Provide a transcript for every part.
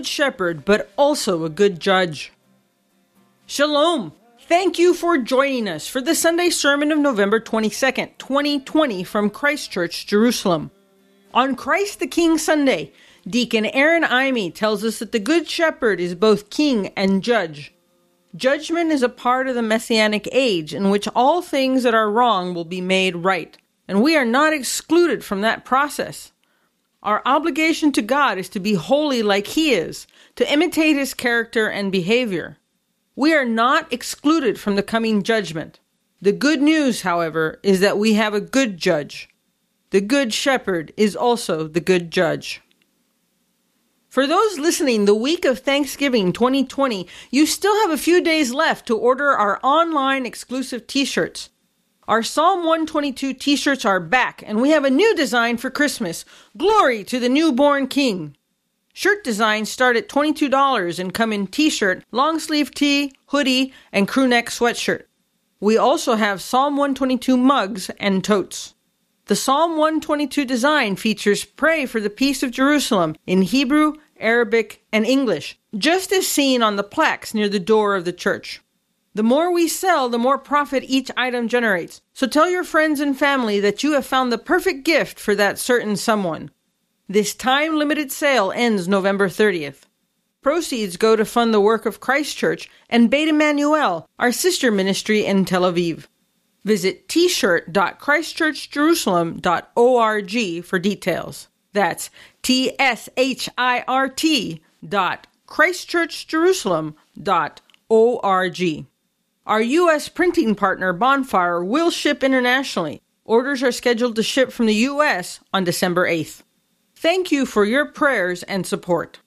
good shepherd, but also a good judge. Shalom! Thank you for joining us for the Sunday sermon of November 22nd, 2020 from Christ Church, Jerusalem. On Christ the King Sunday, Deacon Aaron Imey tells us that the Good Shepherd is both king and judge. Judgment is a part of the Messianic age in which all things that are wrong will be made right, and we are not excluded from that process. Our obligation to God is to be holy like He is, to imitate His character and behavior. We are not excluded from the coming judgment. The good news, however, is that we have a good judge. The good shepherd is also the good judge. For those listening, the week of Thanksgiving 2020, you still have a few days left to order our online exclusive t shirts. Our Psalm 122 t shirts are back, and we have a new design for Christmas Glory to the Newborn King. Shirt designs start at $22 and come in t shirt, long sleeve tee, hoodie, and crew neck sweatshirt. We also have Psalm 122 mugs and totes. The Psalm 122 design features Pray for the Peace of Jerusalem in Hebrew, Arabic, and English, just as seen on the plaques near the door of the church. The more we sell, the more profit each item generates. So tell your friends and family that you have found the perfect gift for that certain someone. This time limited sale ends November 30th. Proceeds go to fund the work of Christ Church and Beit Immanuel, our sister ministry in Tel Aviv. Visit t-shirt.christchurchjerusalem.org for details. That's T-S-H-I-R-T dot christchurchjerusalem.org. Our U.S. printing partner, Bonfire, will ship internationally. Orders are scheduled to ship from the U.S. on December 8th. Thank you for your prayers and support.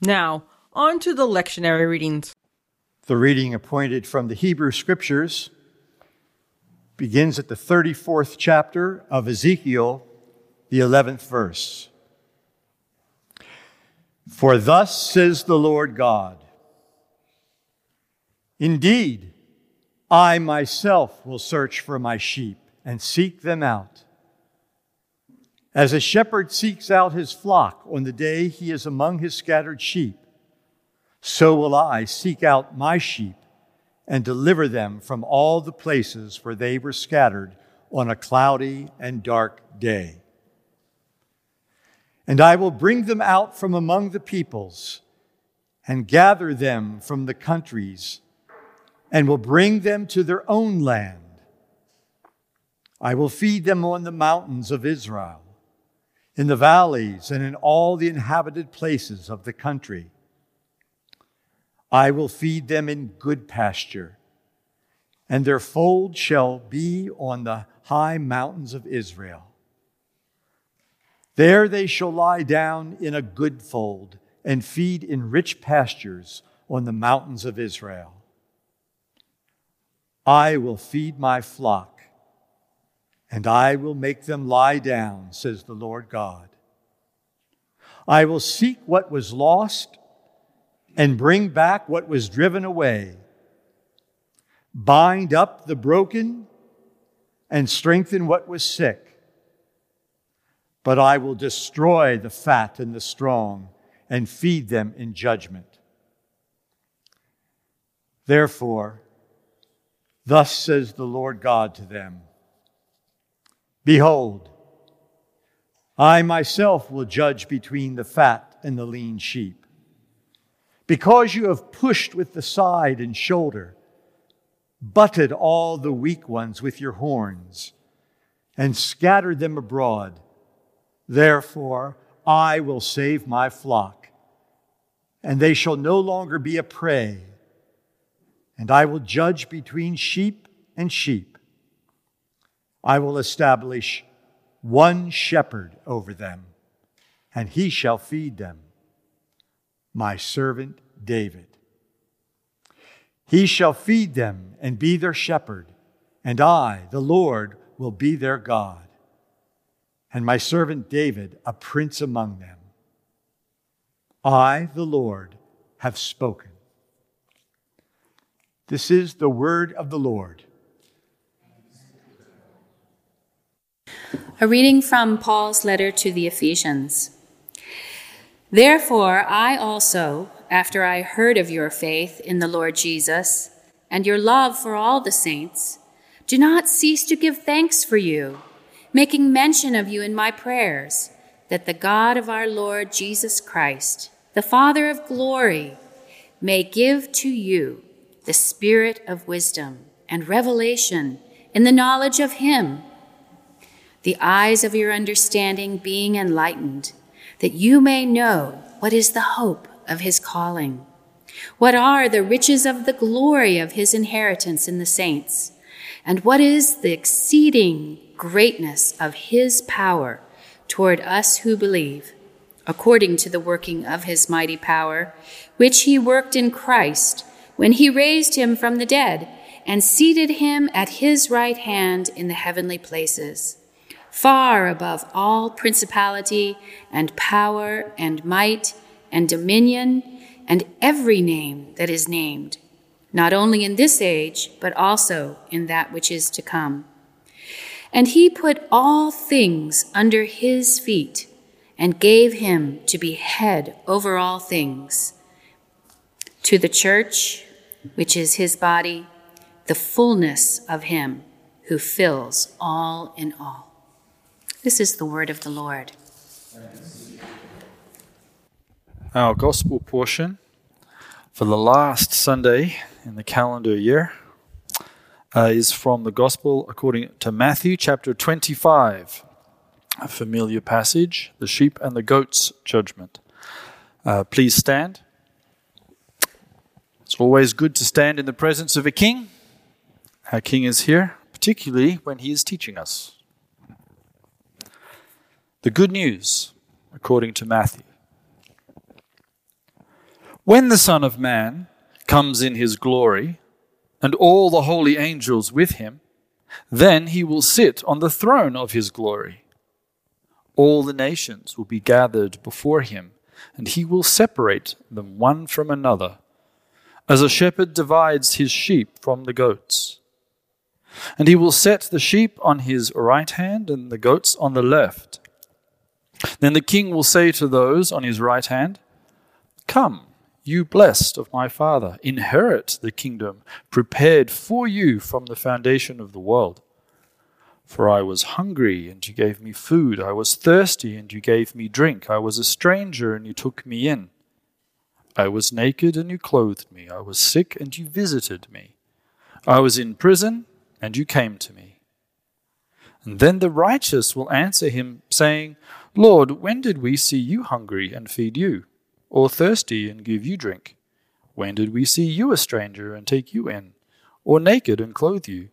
Now, on to the lectionary readings. The reading appointed from the Hebrew Scriptures begins at the 34th chapter of Ezekiel, the 11th verse. For thus says the Lord God Indeed, I myself will search for my sheep and seek them out. As a shepherd seeks out his flock on the day he is among his scattered sheep, so will I seek out my sheep and deliver them from all the places where they were scattered on a cloudy and dark day. And I will bring them out from among the peoples and gather them from the countries and will bring them to their own land. I will feed them on the mountains of Israel, in the valleys, and in all the inhabited places of the country. I will feed them in good pasture, and their fold shall be on the high mountains of Israel. There they shall lie down in a good fold and feed in rich pastures on the mountains of Israel. I will feed my flock, and I will make them lie down, says the Lord God. I will seek what was lost and bring back what was driven away, bind up the broken and strengthen what was sick. But I will destroy the fat and the strong and feed them in judgment. Therefore, Thus says the Lord God to them Behold, I myself will judge between the fat and the lean sheep. Because you have pushed with the side and shoulder, butted all the weak ones with your horns, and scattered them abroad, therefore I will save my flock, and they shall no longer be a prey and I will judge between sheep and sheep. I will establish one shepherd over them, and he shall feed them, my servant David. He shall feed them and be their shepherd, and I, the Lord, will be their God, and my servant David a prince among them. I, the Lord, have spoken. This is the word of the Lord. A reading from Paul's letter to the Ephesians. Therefore, I also, after I heard of your faith in the Lord Jesus and your love for all the saints, do not cease to give thanks for you, making mention of you in my prayers, that the God of our Lord Jesus Christ, the Father of glory, may give to you the spirit of wisdom and revelation in the knowledge of Him, the eyes of your understanding being enlightened, that you may know what is the hope of His calling, what are the riches of the glory of His inheritance in the saints, and what is the exceeding greatness of His power toward us who believe, according to the working of His mighty power, which He worked in Christ when He raised Him from the dead and seated him at his right hand in the heavenly places, far above all principality and power and might and dominion and every name that is named, not only in this age, but also in that which is to come. And he put all things under his feet and gave him to be head over all things. To the church, which is his body, the fullness of Him who fills all in all. This is the word of the Lord. Our gospel portion for the last Sunday in the calendar year uh, is from the gospel according to Matthew chapter 25, a familiar passage, the sheep and the goats judgment. Uh, please stand. It's always good to stand in the presence of a king. Our King is here, particularly when he is teaching us. The good news, according to Matthew. When the Son of Man comes in his glory, and all the holy angels with him, then he will sit on the throne of his glory. All the nations will be gathered before him, and he will separate them one from another, as a shepherd divides his sheep from the goats. And he will set the sheep on his right hand and the goats on the left. Then the king will say to those on his right hand, Come, you blessed of my Father, inherit the kingdom prepared for you from the foundation of the world. For I was hungry, and you gave me food. I was thirsty, and you gave me drink. I was a stranger, and you took me in. I was naked, and you clothed me. I was sick, and you visited me. I was in prison and you came to me. And then the righteous will answer him, saying, Lord, when did we see you hungry and feed you, or thirsty and give you drink? When did we see you a stranger and take you in, or naked and clothe you?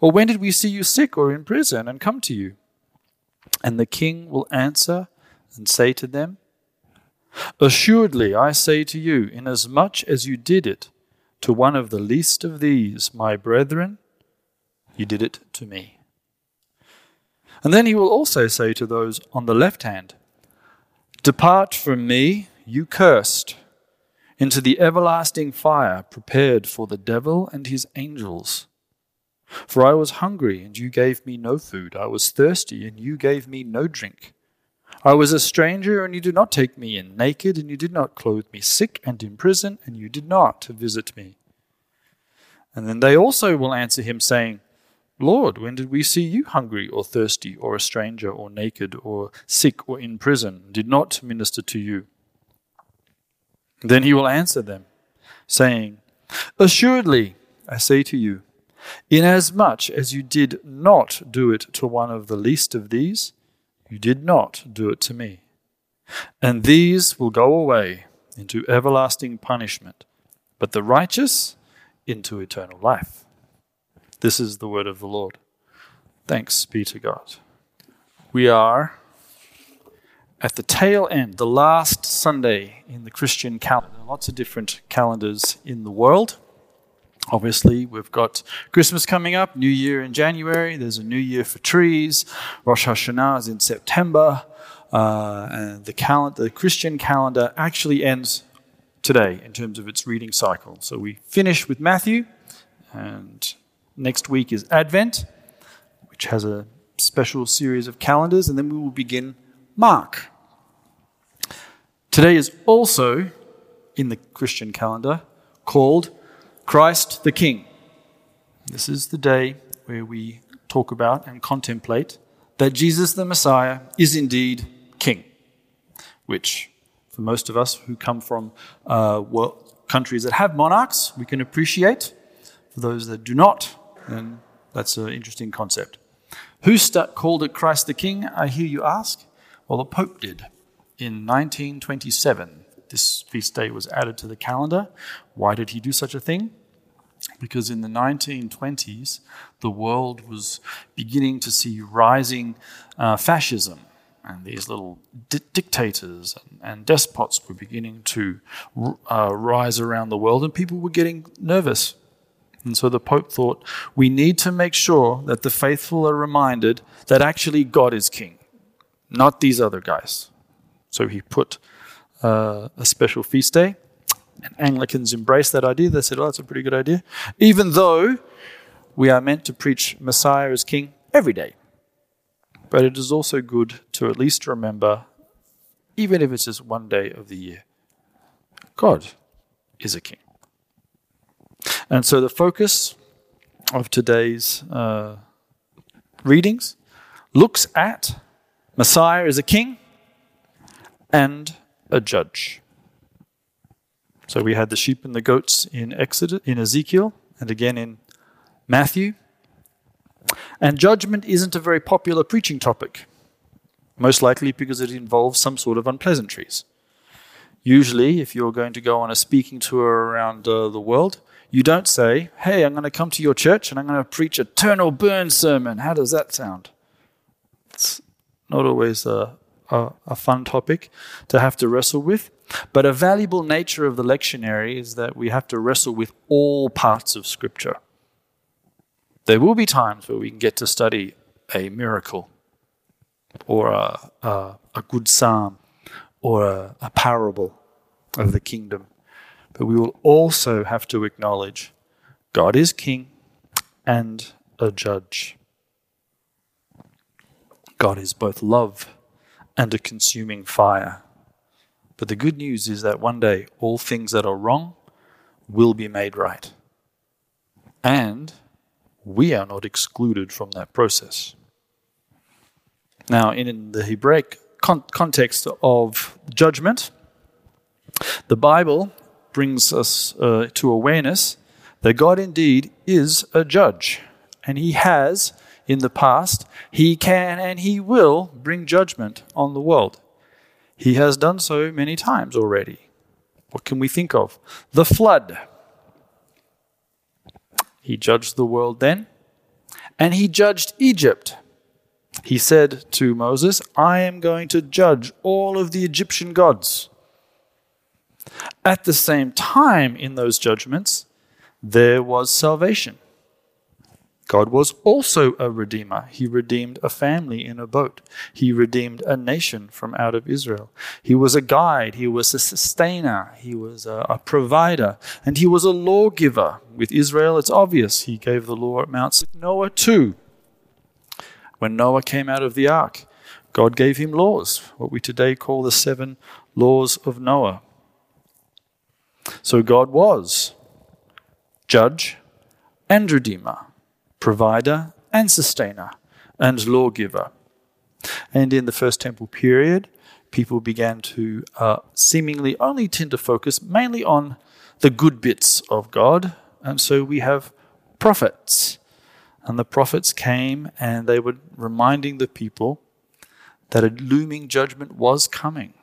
Or when did we see you sick or in prison and come to you? And the king will answer and say to them, Assuredly, I say to you, inasmuch as you did it to one of the least of these, my brethren, you did it to me. And then he will also say to those on the left hand, Depart from me, you cursed, into the everlasting fire prepared for the devil and his angels. For I was hungry, and you gave me no food. I was thirsty, and you gave me no drink. I was a stranger, and you did not take me in, naked, and you did not clothe me, sick and in prison, and you did not visit me. And then they also will answer him, saying, Lord, when did we see you hungry or thirsty or a stranger or naked or sick or in prison, did not minister to you? Then he will answer them, saying, Assuredly, I say to you, inasmuch as you did not do it to one of the least of these, you did not do it to me. And these will go away into everlasting punishment, but the righteous into eternal life. This is the word of the Lord. Thanks be to God. We are at the tail end, the last Sunday in the Christian calendar. Lots of different calendars in the world. Obviously, we've got Christmas coming up, New Year in January, there's a New Year for trees, Rosh Hashanah is in September, uh, and the, cal- the Christian calendar actually ends today in terms of its reading cycle. So we finish with Matthew, and Next week is Advent, which has a special series of calendars, and then we will begin Mark. Today is also, in the Christian calendar, called Christ the King. This is the day where we talk about and contemplate that Jesus the Messiah is indeed King, which, for most of us who come from uh, countries that have monarchs, we can appreciate. For those that do not, then that's an interesting concept. Who st- called it Christ the King, I hear you ask? Well, the Pope did in 1927. This feast day was added to the calendar. Why did he do such a thing? Because in the 1920s, the world was beginning to see rising uh, fascism, and these little di- dictators and, and, despots were beginning to uh, rise around the world, and people were getting nervous and so the Pope thought, we need to make sure that the faithful are reminded that actually God is king, not these other guys. So he put uh, a special feast day, and Anglicans embraced that idea. They said, oh, that's a pretty good idea. Even though we are meant to preach Messiah as king every day. But it is also good to at least remember, even if it's just one day of the year, God is a king. And so the focus of today's uh, readings looks at Messiah as a king and a judge. So we had the sheep and the goats in Exodus, in Ezekiel, and again in Matthew. And judgment isn't a very popular preaching topic, most likely because it involves some sort of unpleasantries. Usually, if you're going to go on a speaking tour around uh, the world, you don't say, Hey, I'm going to come to your church and I'm going to preach a eternal burn sermon. How does that sound? It's not always a, a, a fun topic to have to wrestle with. But a valuable nature of the lectionary is that we have to wrestle with all parts of Scripture. There will be times where we can get to study a miracle or a, a, a good psalm or a, a parable of the kingdom. But we will also have to acknowledge God is king and a judge. God is both love and a consuming fire. But the good news is that one day all things that are wrong will be made right. And we are not excluded from that process. Now, in the Hebraic con- context of judgment, the Bible brings us uh, to awareness that God indeed is a judge. And He has, in the past, He can and He will bring judgment on the world. He has done so many times already. What can we think of? The flood. He judged the world then, and He judged Egypt. He said to Moses, I am going to judge all of the Egyptian gods. At the same time, in those judgments, there was salvation. God was also a redeemer. He redeemed a family in a boat. He redeemed a nation from out of Israel. He was a guide. He was a sustainer. He was a, a, provider. And he was a lawgiver. With Israel, it's obvious. He gave the law at Mount Noah too. When Noah came out of the ark, God gave him laws, what we today call the seven laws of Noah. So God was judge and redeemer, provider and sustainer, and lawgiver. And in the First Temple period, people began to uh, seemingly only tend to focus mainly on the good bits of God. And so we have prophets. And the prophets came and they were reminding the people that a looming judgment was coming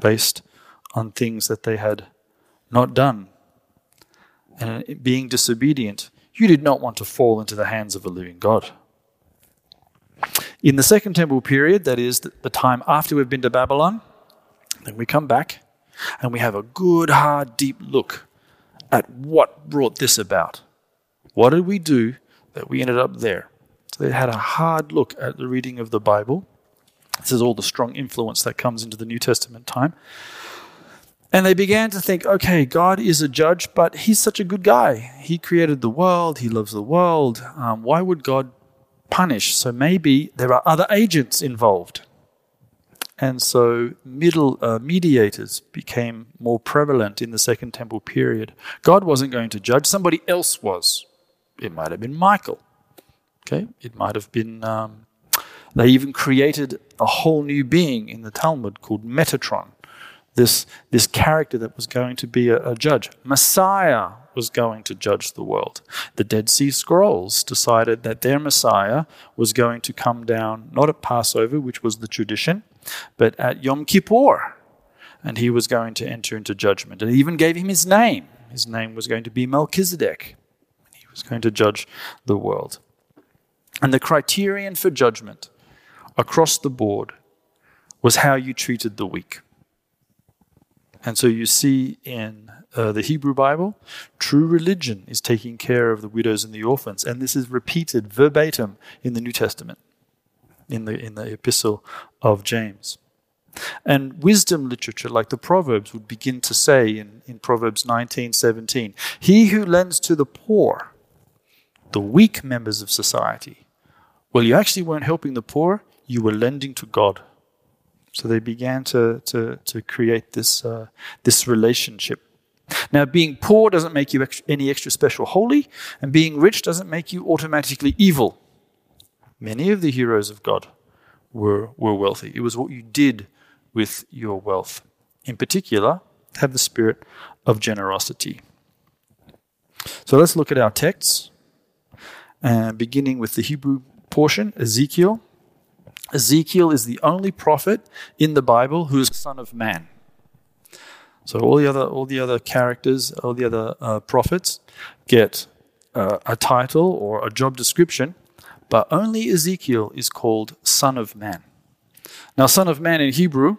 based on things that they had not done. And being disobedient, you did not want to fall into the hands of a living God. In the Second Temple period, that is the time after we've been to Babylon, then we come back and we have a good, hard, deep look at what brought this about. What did we do that we ended up there? So they had a hard look at the reading of the Bible. This is all the strong influence that comes into the New Testament time. And they began to think, okay, God is a judge, but he's such a good guy. He created the world, he loves the world. Um, why would God punish? So maybe there are other agents involved. And so middle uh, mediators became more prevalent in the Second Temple period. God wasn't going to judge; somebody else was. It might have been Michael. Okay, it might have been. Um, they even created a whole new being in the Talmud called Metatron. This this character that was going to be a, a judge. Messiah was going to judge the world. The Dead Sea Scrolls decided that their Messiah was going to come down not at Passover, which was the tradition, but at Yom Kippur. And he was going to enter into judgment. And even gave him his name. His name was going to be Melchizedek. He was going to judge the world. And the criterion for judgment across the board was how you treated the weak. And so you see in uh, the Hebrew Bible, true religion is taking care of the widows and the orphans, and this is repeated verbatim in the New Testament, in the in the epistle of James. And wisdom literature, like the Proverbs, would begin to say in, in Proverbs 19, 17, He who lends to the poor, the weak members of society, well, you actually weren't helping the poor, you were lending to God. So they began to, to, to create this, uh, this relationship. Now, being poor doesn't make you any extra special holy, and being rich doesn't make you automatically evil. Many of the heroes of God were, were wealthy. It was what you did with your wealth. In particular, have the spirit of generosity. So let's look at our texts, uh, beginning with the Hebrew portion, Ezekiel Ezekiel is the only prophet in the Bible who is son of man. So all the other all the other characters, all the other uh, prophets get uh, a title or a job description, but only Ezekiel is called son of man. Now, son of man in Hebrew,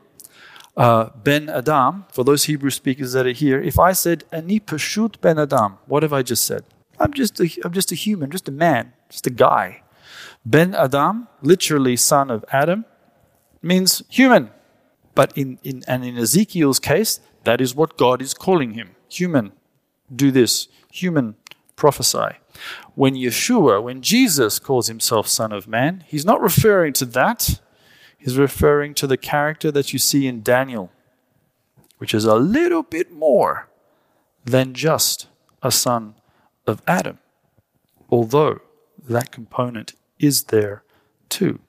uh, ben Adam. For those Hebrew speakers that are here, if I said ani pashut ben Adam, what have I just said? I'm just a, I'm just a human, just a man, just a guy. Ben Adam, literally son of Adam, means human. But in, in, and in Ezekiel's case, that is what God is calling him human. Do this, human, prophesy. When Yeshua, when Jesus calls himself Son of Man, he's not referring to that. He's referring to the character that you see in Daniel, which is a little bit more than just a son of Adam, although that component is there too.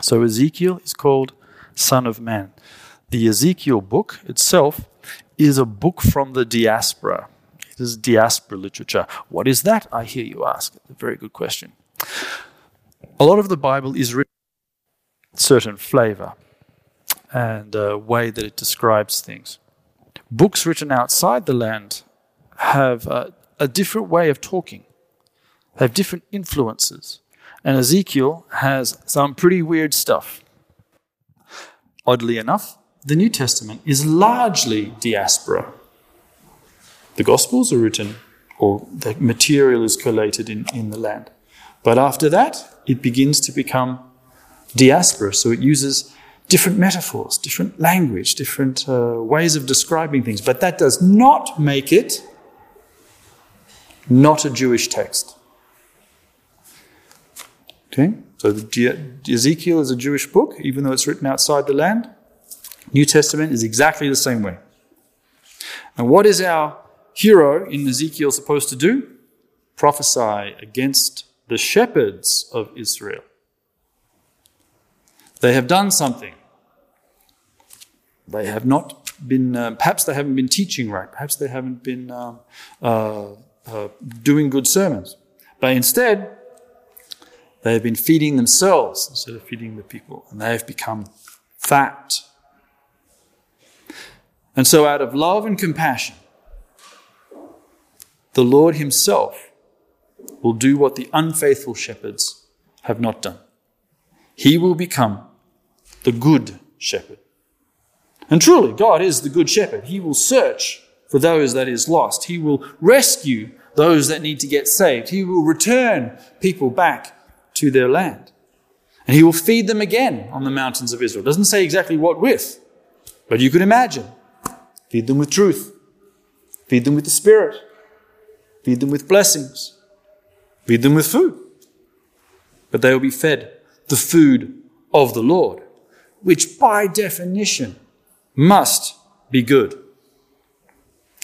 So Ezekiel is called Son of Man. The Ezekiel book itself is a book from the diaspora. It is diaspora literature. What is that? I hear you ask. A very good question. A lot of the Bible is written certain flavor and a way that it describes things. Books written outside the land have a, a different way of talking. They have different influences. And Ezekiel has some pretty weird stuff. Oddly enough, the New Testament is largely diaspora. The Gospels are written, or the material is collated in, in the land. But after that, it begins to become diaspora. So it uses different metaphors, different language, different uh, ways of describing things. But that does not make it not a Jewish text. Okay, so Ezekiel is a Jewish book, even though it's written outside the land. New Testament is exactly the same way. And what is our hero in Ezekiel supposed to do? Prophesy against the shepherds of Israel. They have done something. They have not been, uh, perhaps they haven't been teaching right. Perhaps they haven't been um, uh, uh, doing good sermons. But instead, they have been feeding themselves instead of feeding the people, and they have become fat. And so, out of love and compassion, the Lord Himself will do what the unfaithful shepherds have not done. He will become the good shepherd. And truly, God is the good shepherd. He will search for those that is lost. He will rescue those that need to get saved. He will return people back to their land. And he will feed them again on the mountains of Israel. Doesn't say exactly what with, but you could imagine. Feed them with truth. Feed them with the Spirit. Feed them with blessings. Feed them with food. But they will be fed the food of the Lord. which by definition must be good.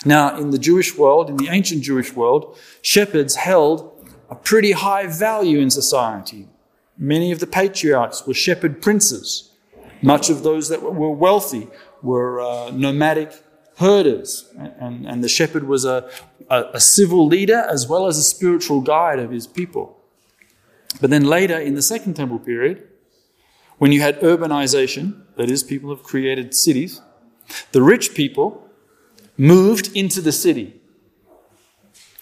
Now, in the Jewish world, in the ancient Jewish world, shepherds held a pretty high value in society. Many of the patriarchs were shepherd princes. Much of those that were wealthy were uh, nomadic herders. And, and the shepherd was a, a, a civil leader as well as a spiritual guide of his people. But then later in the Second Temple period, when you had urbanization, that is, people have created cities, the rich people moved into the city.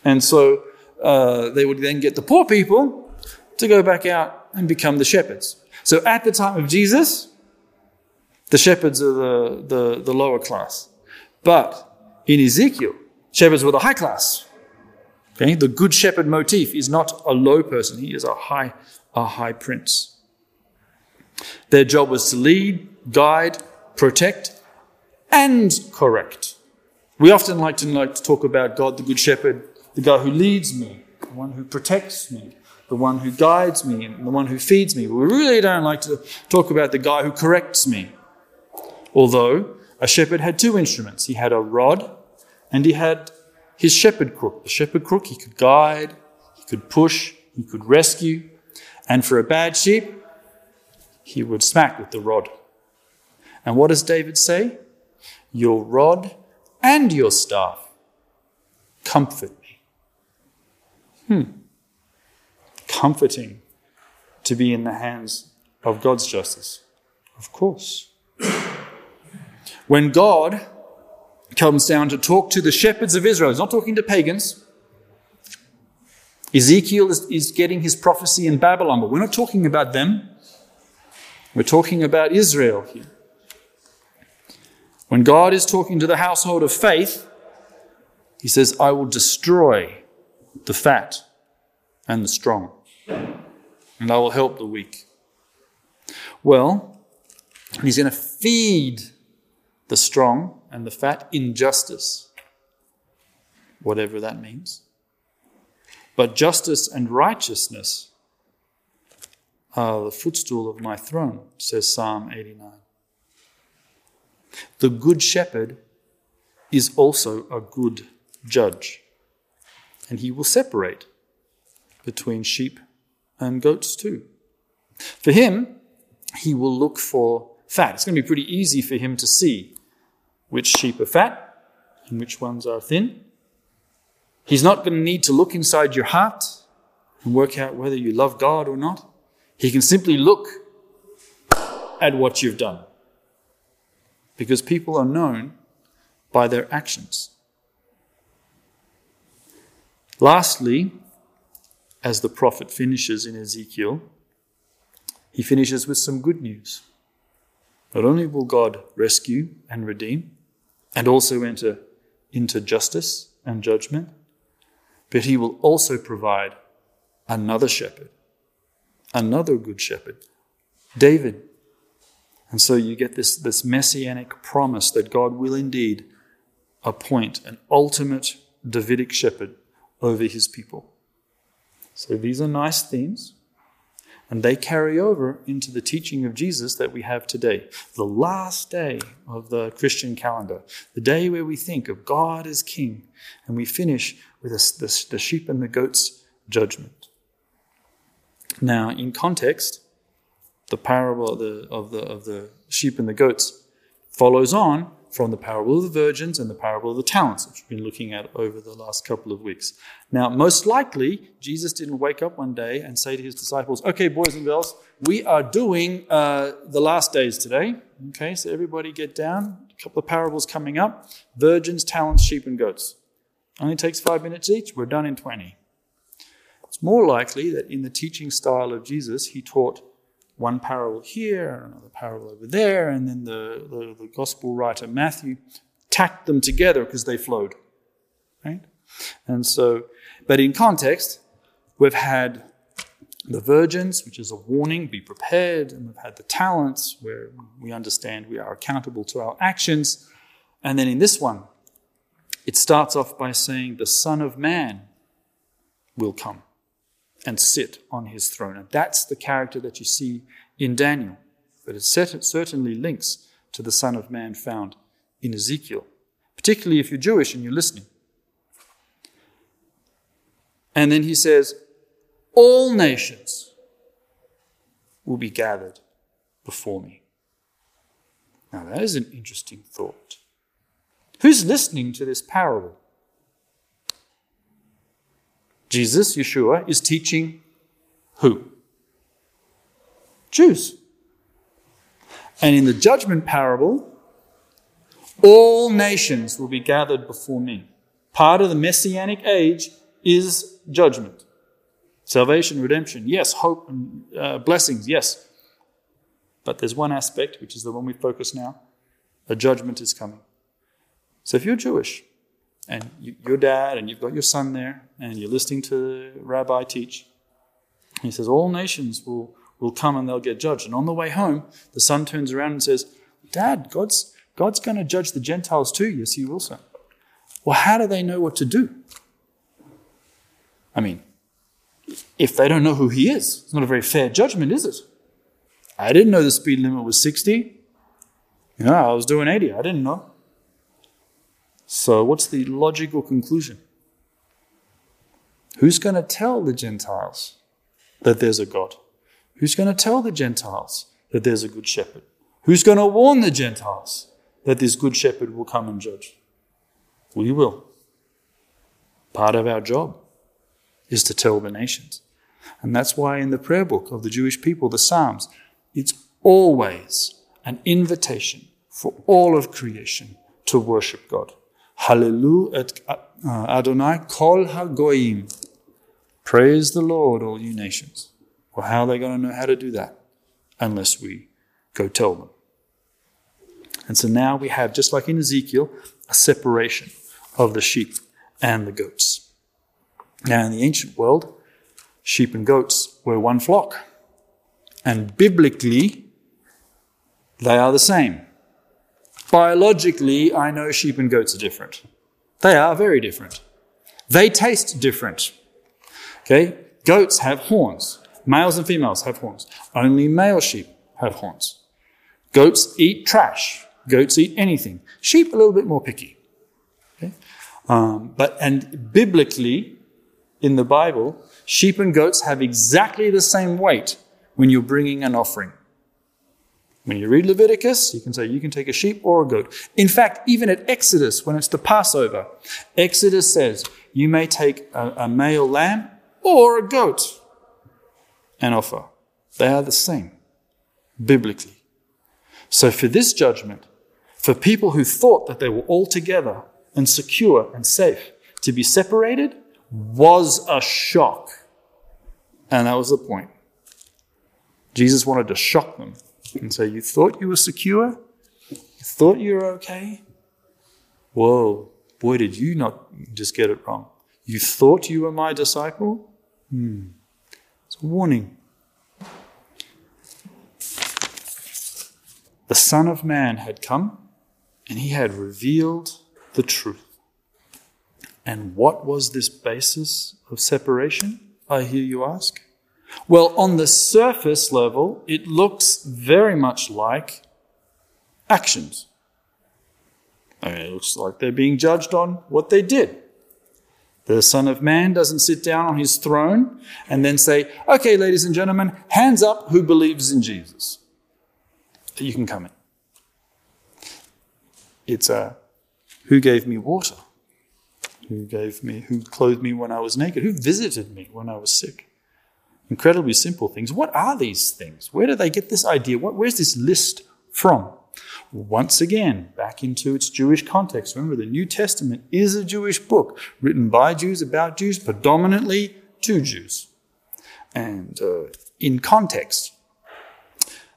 And so uh, they would then get the poor people to go back out and become the shepherds. So at the time of Jesus, the shepherds are the, the, the lower class. But in Ezekiel, shepherds were the high class. Okay? The good shepherd motif is not a low person, he is a high, a high prince. Their job was to lead, guide, protect, and correct. We often like to, like to talk about God, the Good Shepherd, the guy who leads me, the one who protects me, the one who guides me, and the one who feeds me. We really don't like to talk about the guy who corrects me. Although a shepherd had two instruments he had a rod and he had his shepherd crook. The shepherd crook, he could guide, he could push, he could rescue. And for a bad sheep, he would smack with the rod. And what does David say? Your rod and your staff comfort. Hmm. Comforting to be in the hands of God's justice. Of course. When God comes down to talk to the shepherds of Israel, he's not talking to pagans. Ezekiel is, is getting his prophecy in Babylon, but we're not talking about them. We're talking about Israel here. When God is talking to the household of faith, he says, I will destroy the fat and the strong, and I will help the weak. Well, he's going to feed the strong and the fat in justice, whatever that means. But justice and righteousness are the footstool of my throne, says Psalm 89. The good shepherd is also a good judge, and he will separate between sheep and goats too. For him, he will look for fat. It's going to be pretty easy for him to see which sheep are fat and which ones are thin. He's not going to need to look inside your heart and work out whether you love God or not. He can simply look at what you've done because people are known by their actions. Lastly, as the prophet finishes in Ezekiel, he finishes with some good news. Not only will God rescue and redeem and also enter into justice and judgment, but he will also provide another shepherd, another good shepherd, David, and so you get this, this messianic promise that God will indeed appoint an ultimate Davidic shepherd over his people. So these are nice themes, and they carry over into the teaching of Jesus that we have today. The last day of the Christian calendar, the day where we think of God as King, and we finish with the, the sheep and the goats judgment. Now, in context, the parable of the, of the, of the sheep and the goats follows on from the parable of the virgins and the parable of the talents, which we've been looking at over the last couple of weeks. Now, most likely, Jesus didn't wake up one day and say to his disciples, Okay, boys and girls, we are doing uh, the last days today. Okay, so everybody get down. A couple of parables coming up virgins, talents, sheep, and goats. Only takes five minutes each. We're done in 20. It's more likely that in the teaching style of Jesus, he taught one parable here, and another parable over there, and then the, the, the gospel writer Matthew tacked them together because they flowed. Right? And so, but in context, we've had the virgins, which is a warning, be prepared, and we've had the talents, where we understand we are accountable to our actions. And then in this one, it starts off by saying, The Son of Man will come and sit on his throne. And that's the character that you see in Daniel. but it certainly links to the Son of Man found in Ezekiel, particularly if you're Jewish and you're listening. And then he says, All nations will be gathered before me. Now, that is an interesting thought. Who's listening to this parable? Jesus, Yeshua, is teaching who? Jews. And in the judgment parable, all nations will be gathered before me. Part of the messianic age is judgment. Salvation, redemption, yes. Hope and uh, blessings, yes. But there's one aspect, which is the one we focus now. A judgment is coming. So if you're Jewish, and you, your dad, and you've got your son there, and you're listening to Rabbi teach, he says, All nations will, will come and they'll get judged. And on the way home, the son turns around and says, Dad, God's, God's going to judge the Gentiles too. Yes, he will, son. Well, how do they know what to do? I mean, if they don't know who he is, it's not a very fair judgment, is it? I didn't know the speed limit was 60. You know, I was doing 80. I didn't know. So, what's the logical conclusion? Who's going to tell the Gentiles that there's a God? Who's going to tell the Gentiles that there's a good shepherd? Who's going to warn the Gentiles that this good shepherd will come and judge? We will. Part of our job is to tell the nations. And that's why in the prayer book of the Jewish people, the Psalms, it's always an invitation for all of creation to worship God. Hallelujah uh, Adonai kol hagoyim. Praise the Lord, all you nations. Well, how are they going to know how to do that? Unless we go tell them. And so now we have, just like in Ezekiel, a separation of the sheep and the goats. Now, in the ancient world, sheep and goats were one flock. And biblically, they are the same. Biologically, I know sheep and goats are different. They are very different. They taste different. Okay? Goats have horns. Males and females have horns. Only male sheep have horns. Goats eat trash. Goats eat anything. Sheep a little bit more picky. Okay? Um, but and biblically, in the Bible, sheep and goats have exactly the same weight when you're bringing an offering. When you read Leviticus, you can say you can take a sheep or a goat. In fact, even at Exodus, when it's the Passover, Exodus says you may take a, a male lamb or a goat and offer. They are the same, biblically. So for this judgment, for people who thought that they were all together and secure and safe, to be separated was a shock. And that was the point. Jesus wanted to shock them and say, You thought you were secure? You thought you were okay? Whoa, boy, did you not just get it wrong. You thought you were my disciple? Hmm. It's a warning. The Son of Man had come and he had revealed the truth. And what was this basis of separation? I hear you ask. Well, on the surface level, it looks very much like actions. I mean, it looks like they're being judged on what they did. The Son of Man doesn't sit down on his throne and then say, okay, ladies and gentlemen, hands up who believes in Jesus. You can come in. It's a who gave me water? Who gave me, who clothed me when I was naked? Who visited me when I was sick? Incredibly simple things. What are these things? Where do they get this idea? What, where's this list from? Once again, back into its Jewish context. Remember, the New Testament is a Jewish book written by Jews about Jews, predominantly to Jews. And uh, in context,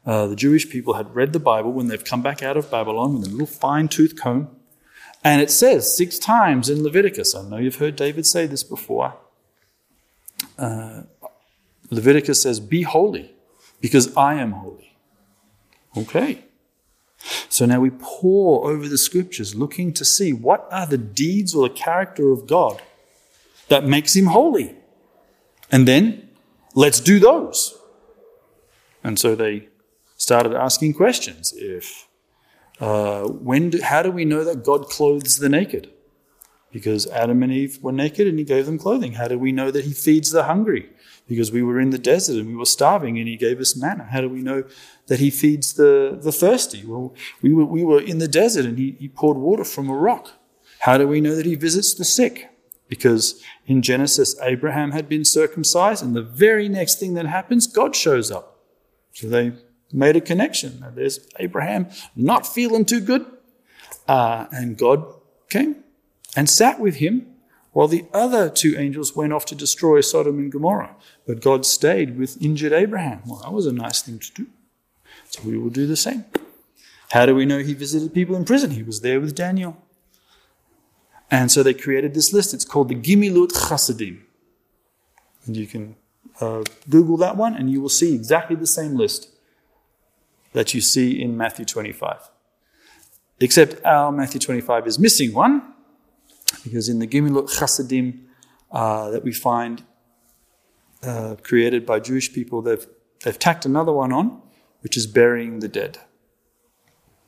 uh, the Jewish people had read the Bible when they've come back out of Babylon with a little fine tooth comb. And it says six times in Leviticus, I know you've heard David say this before, uh, Leviticus says, Be holy, because I am holy. Okay. So now we pore over the scriptures looking to see what are the deeds or the character of God that makes him holy. And then let's do those. And so they started asking questions. If uh, when do, how do we know that God clothes the naked? Because Adam and Eve were naked and he gave them clothing. How do we know that he feeds the hungry? Because we were in the desert and we were starving and he gave us manna. How do we know that he feeds the, the thirsty? Well, we were, we were in the desert and he, he poured water from a rock. How do we know that he visits the sick? Because in Genesis, Abraham had been circumcised, and the very next thing that happens, God shows up. So they made a connection. There's Abraham not feeling too good, uh, and God came and sat with him while the other two angels went off to destroy Sodom and Gomorrah. But God stayed with injured Abraham. Well, that was a nice thing to do. So we will do the same. How do we know he visited people in prison? He was there with Daniel. And so they created this list. It's called the Gimilut Chassidim. And you can uh, Google that one and you will see exactly the same list that you see in Matthew 25. Except our Matthew 25 is missing one because in the Gimilut Chassidim uh, that we find uh, created by Jewish people, they've, they've tacked another one on, which is burying the dead.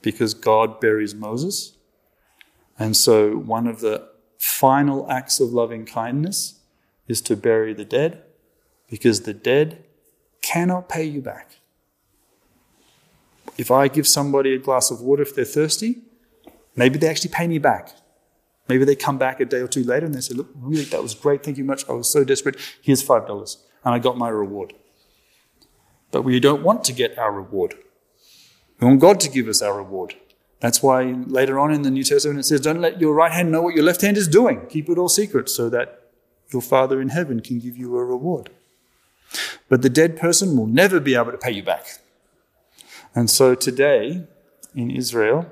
Because God buries Moses. And so one of the final acts of loving kindness is to bury the dead because the dead cannot pay you back. If I give somebody a glass of water if they're thirsty, maybe they actually pay me back. Maybe they come back a day or two later and they say, Look, really, that was great. Thank you much. I was so desperate. Here's $5. And I got my reward. But we don't want to get our reward. We want God to give us our reward. That's why later on in the New Testament it says, Don't let your right hand know what your left hand is doing. Keep it all secret so that your Father in heaven can give you a reward. But the dead person will never be able to pay you back. And so today in Israel,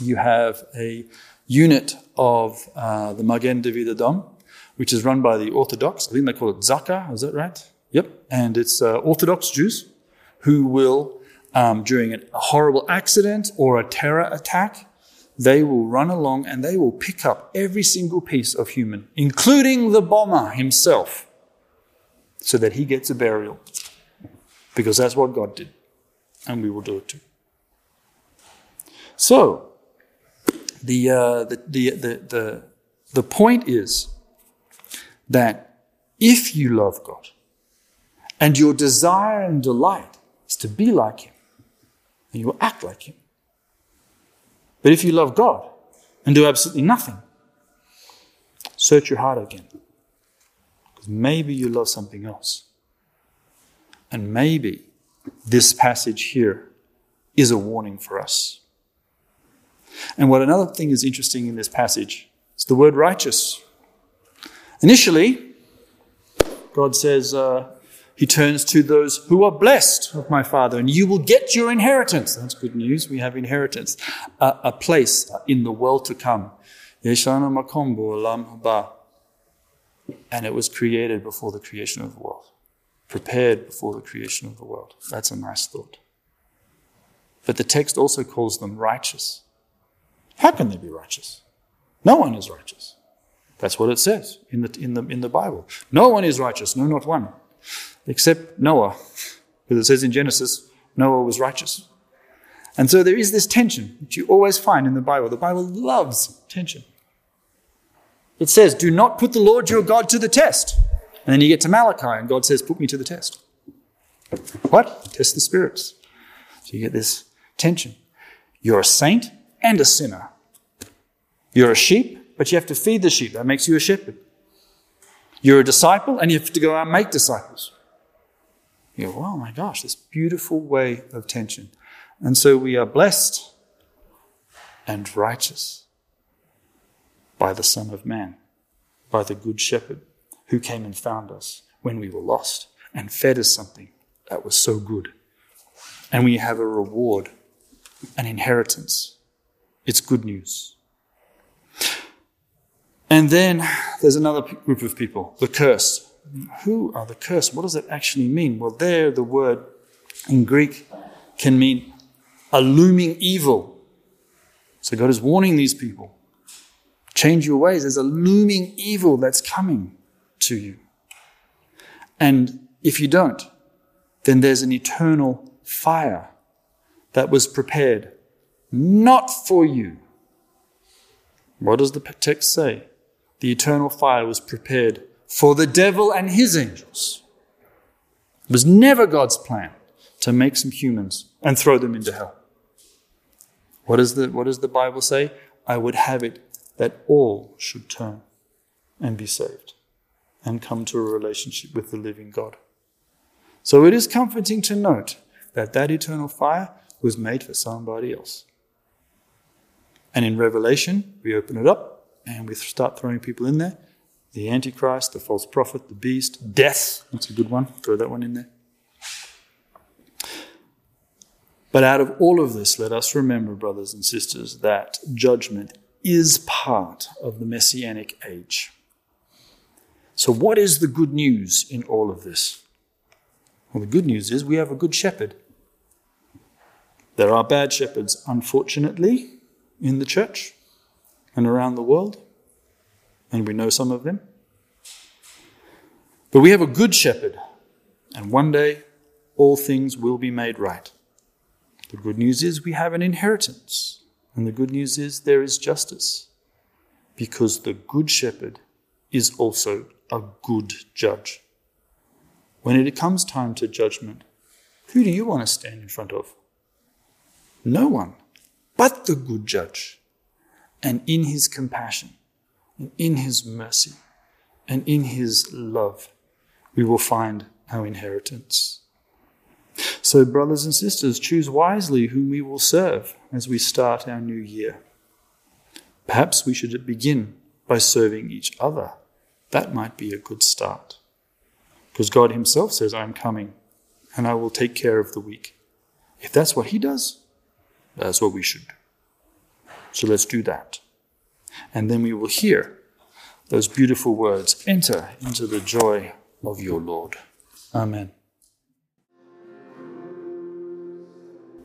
you have a unit of uh, the Magen David Adom, which is run by the Orthodox. I think they call it Zaka, is that right? Yep. And it's uh, Orthodox Jews who will, um, during a horrible accident or a terror attack, they will run along and they will pick up every single piece of human, including the bomber himself, so that he gets a burial. Because that's what God did. And we will do it too. So, the, uh, the, the, the, the, the point is that if you love God and your desire and delight is to be like Him, and you will act like Him. But if you love God and do absolutely nothing, search your heart again. Because maybe you love something else. And maybe this passage here is a warning for us. And what another thing is interesting in this passage is the word righteous. Initially, God says, uh, He turns to those who are blessed of my Father, and you will get your inheritance. That's good news. We have inheritance, uh, a place in the world to come. And it was created before the creation of the world, prepared before the creation of the world. That's a nice thought. But the text also calls them righteous. How can they be righteous? No one is righteous. That's what it says in the, in the, in the Bible. No one is righteous, no, not one, except Noah. Because it says in Genesis, Noah was righteous. And so there is this tension, which you always find in the Bible. The Bible loves tension. It says, Do not put the Lord your God to the test. And then you get to Malachi, and God says, Put me to the test. What? Test the spirits. So you get this tension. You're a saint, and a sinner. You're a sheep, but you have to feed the sheep. That makes you a shepherd. You're a disciple, and you have to go out and make disciples. You go, oh my gosh, this beautiful way of tension. And so we are blessed and righteous by the Son of Man, by the Good Shepherd, who came and found us when we were lost and fed us something that was so good. And we have a reward, an inheritance it's good news. And then there's another group of people, the curse. Who are the curse? What does it actually mean? Well, there the word in Greek can mean a looming evil. So God is warning these people change your ways. There's a looming evil that's coming to you. And if you don't, then there's an eternal fire that was prepared not for you. What does the text say? The eternal fire was prepared for the devil and his angels. It was never God's plan to make some humans and throw them into hell. What, is the, what does the Bible say? I would have it that all should turn and be saved and come to a relationship with the living God. So it is comforting to note that that eternal fire was made for somebody else. And in Revelation, we open it up and we start throwing people in there. The Antichrist, the false prophet, the beast, death. That's a good one. Throw that one in there. But out of all of this, let us remember, brothers and sisters, that judgment is part of the messianic age. So, what is the good news in all of this? Well, the good news is we have a good shepherd. There are bad shepherds, unfortunately, in the church and around the world, and we know some of them. But we have a good shepherd, and one day all things will be made right. The good news is we have an inheritance, and the good news is there is justice, because the good shepherd is also a good judge. When it comes time to judgment, who do you want to stand in front of? No one but the good judge. And in his compassion, and in his mercy, and in his love, we will find our inheritance. So, brothers and sisters, choose wisely whom we will serve as we start our new year. Perhaps we should begin by serving each other. That might be a good start. Because God Himself says, I'm coming and I will take care of the weak. If that's what He does, that's what we should do. So let's do that. And then we will hear those beautiful words enter into the joy of your Lord. Amen.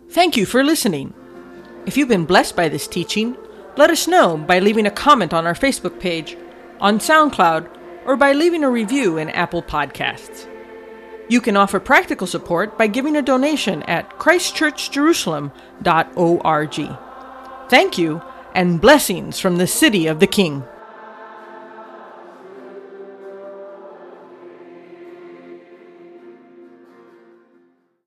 Thank you for listening. If you've been blessed by this teaching, let us know by leaving a comment on our Facebook page, on SoundCloud, or by leaving a review in Apple Podcasts. You can offer practical support by giving a donation at christchurchjerusalem.org. Thank you, and blessings from the City of the King.